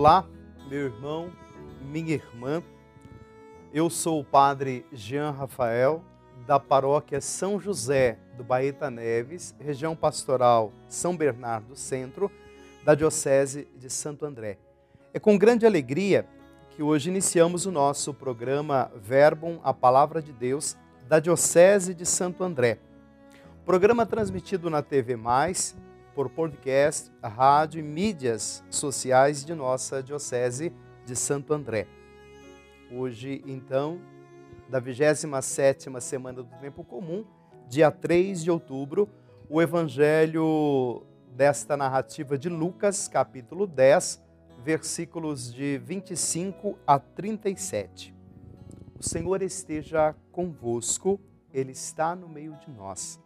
Olá, meu irmão, minha irmã. Eu sou o padre Jean Rafael, da paróquia São José do Baeta Neves, região pastoral São Bernardo Centro, da Diocese de Santo André. É com grande alegria que hoje iniciamos o nosso programa Verbum, a Palavra de Deus, da Diocese de Santo André. Programa transmitido na TV Mais, por podcast, rádio e mídias sociais de nossa Diocese de Santo André. Hoje, então, da 27ª semana do Tempo Comum, dia 3 de outubro, o evangelho desta narrativa de Lucas, capítulo 10, versículos de 25 a 37. O Senhor esteja convosco, Ele está no meio de nós.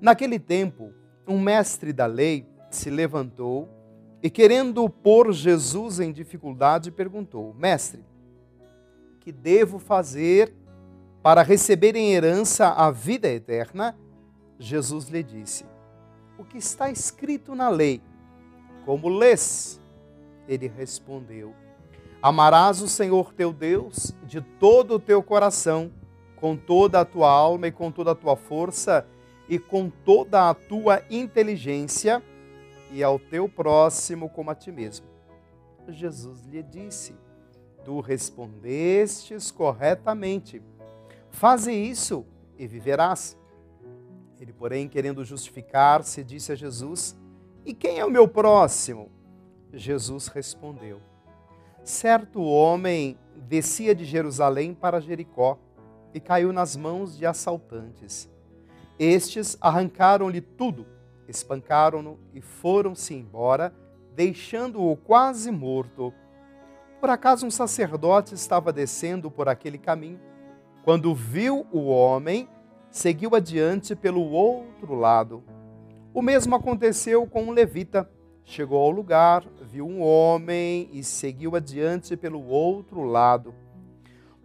Naquele tempo, um mestre da lei se levantou e, querendo pôr Jesus em dificuldade, perguntou: Mestre, que devo fazer para receber em herança a vida eterna? Jesus lhe disse: O que está escrito na lei? Como lês? Ele respondeu: Amarás o Senhor teu Deus de todo o teu coração, com toda a tua alma e com toda a tua força e com toda a tua inteligência e ao teu próximo como a ti mesmo. Jesus lhe disse: Tu respondestes corretamente. Faze isso e viverás. Ele, porém, querendo justificar-se, disse a Jesus: E quem é o meu próximo? Jesus respondeu: Certo homem descia de Jerusalém para Jericó e caiu nas mãos de assaltantes estes arrancaram-lhe tudo, espancaram-no e foram-se embora, deixando-o quase morto. Por acaso um sacerdote estava descendo por aquele caminho. Quando viu o homem, seguiu adiante pelo outro lado. O mesmo aconteceu com um levita. Chegou ao lugar, viu um homem e seguiu adiante pelo outro lado.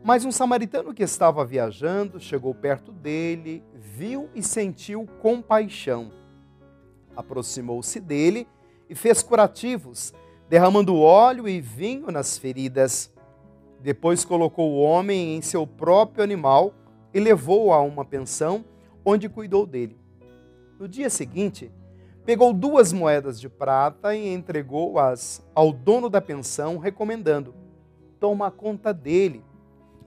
Mas um samaritano que estava viajando chegou perto dele, viu e sentiu compaixão. Aproximou-se dele e fez curativos, derramando óleo e vinho nas feridas. Depois colocou o homem em seu próprio animal e levou-o a uma pensão, onde cuidou dele. No dia seguinte, pegou duas moedas de prata e entregou-as ao dono da pensão, recomendando: Toma conta dele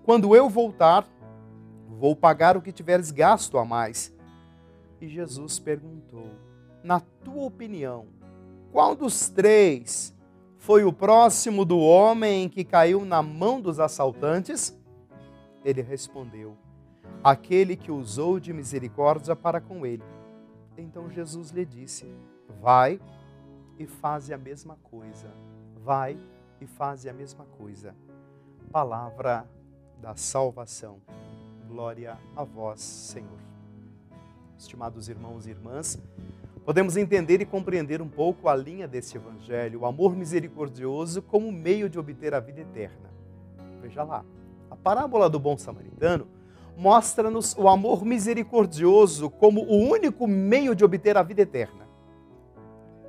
quando eu voltar, vou pagar o que tiveres gasto a mais. E Jesus perguntou: Na tua opinião, qual dos três foi o próximo do homem que caiu na mão dos assaltantes? Ele respondeu: Aquele que usou de misericórdia para com ele. Então Jesus lhe disse: Vai e faze a mesma coisa. Vai e faze a mesma coisa. Palavra da salvação. Glória a vós, Senhor. Estimados irmãos e irmãs, podemos entender e compreender um pouco a linha desse evangelho, o amor misericordioso como meio de obter a vida eterna. Veja lá, a parábola do bom samaritano mostra-nos o amor misericordioso como o único meio de obter a vida eterna.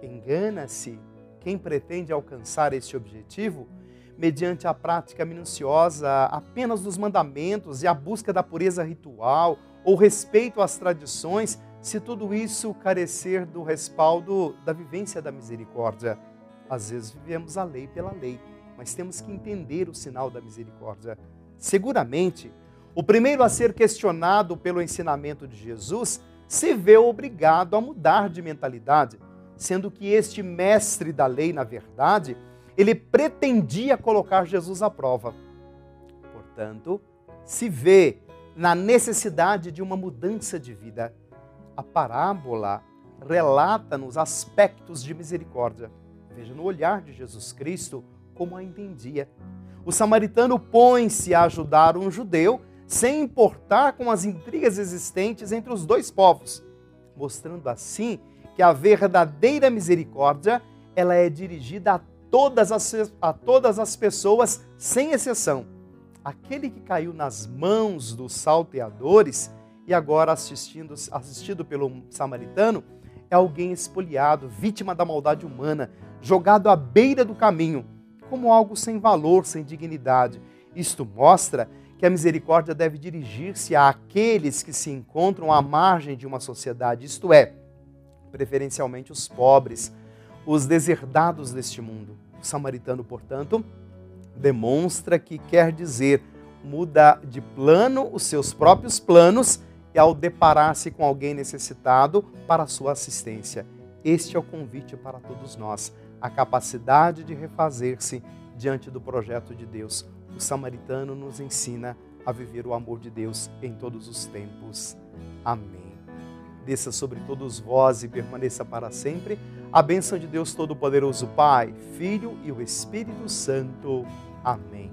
Engana-se quem pretende alcançar esse objetivo mediante a prática minuciosa apenas dos mandamentos e a busca da pureza ritual ou respeito às tradições, se tudo isso carecer do respaldo da vivência da misericórdia. Às vezes vivemos a lei pela lei, mas temos que entender o sinal da misericórdia. Seguramente, o primeiro a ser questionado pelo ensinamento de Jesus se vê obrigado a mudar de mentalidade, sendo que este mestre da lei, na verdade, ele pretendia colocar Jesus à prova. Portanto, se vê na necessidade de uma mudança de vida. A parábola relata-nos aspectos de misericórdia. Veja no olhar de Jesus Cristo como a entendia. O samaritano põe-se a ajudar um judeu sem importar com as intrigas existentes entre os dois povos, mostrando assim que a verdadeira misericórdia ela é dirigida a todas as, a todas as pessoas, sem exceção. Aquele que caiu nas mãos dos salteadores e agora assistindo, assistido pelo samaritano é alguém espoliado, vítima da maldade humana, jogado à beira do caminho. como algo sem valor, sem dignidade. Isto mostra que a misericórdia deve dirigir-se àqueles que se encontram à margem de uma sociedade, isto é, preferencialmente os pobres, os deserdados deste mundo. O samaritano, portanto, demonstra que quer dizer muda de plano os seus próprios planos e ao deparar-se com alguém necessitado para a sua assistência. Este é o convite para todos nós, a capacidade de refazer-se diante do projeto de Deus. O samaritano nos ensina a viver o amor de Deus em todos os tempos. Amém. Desça sobre todos vós e permaneça para sempre a bênção de Deus Todo-Poderoso, Pai, Filho e o Espírito Santo. Amém.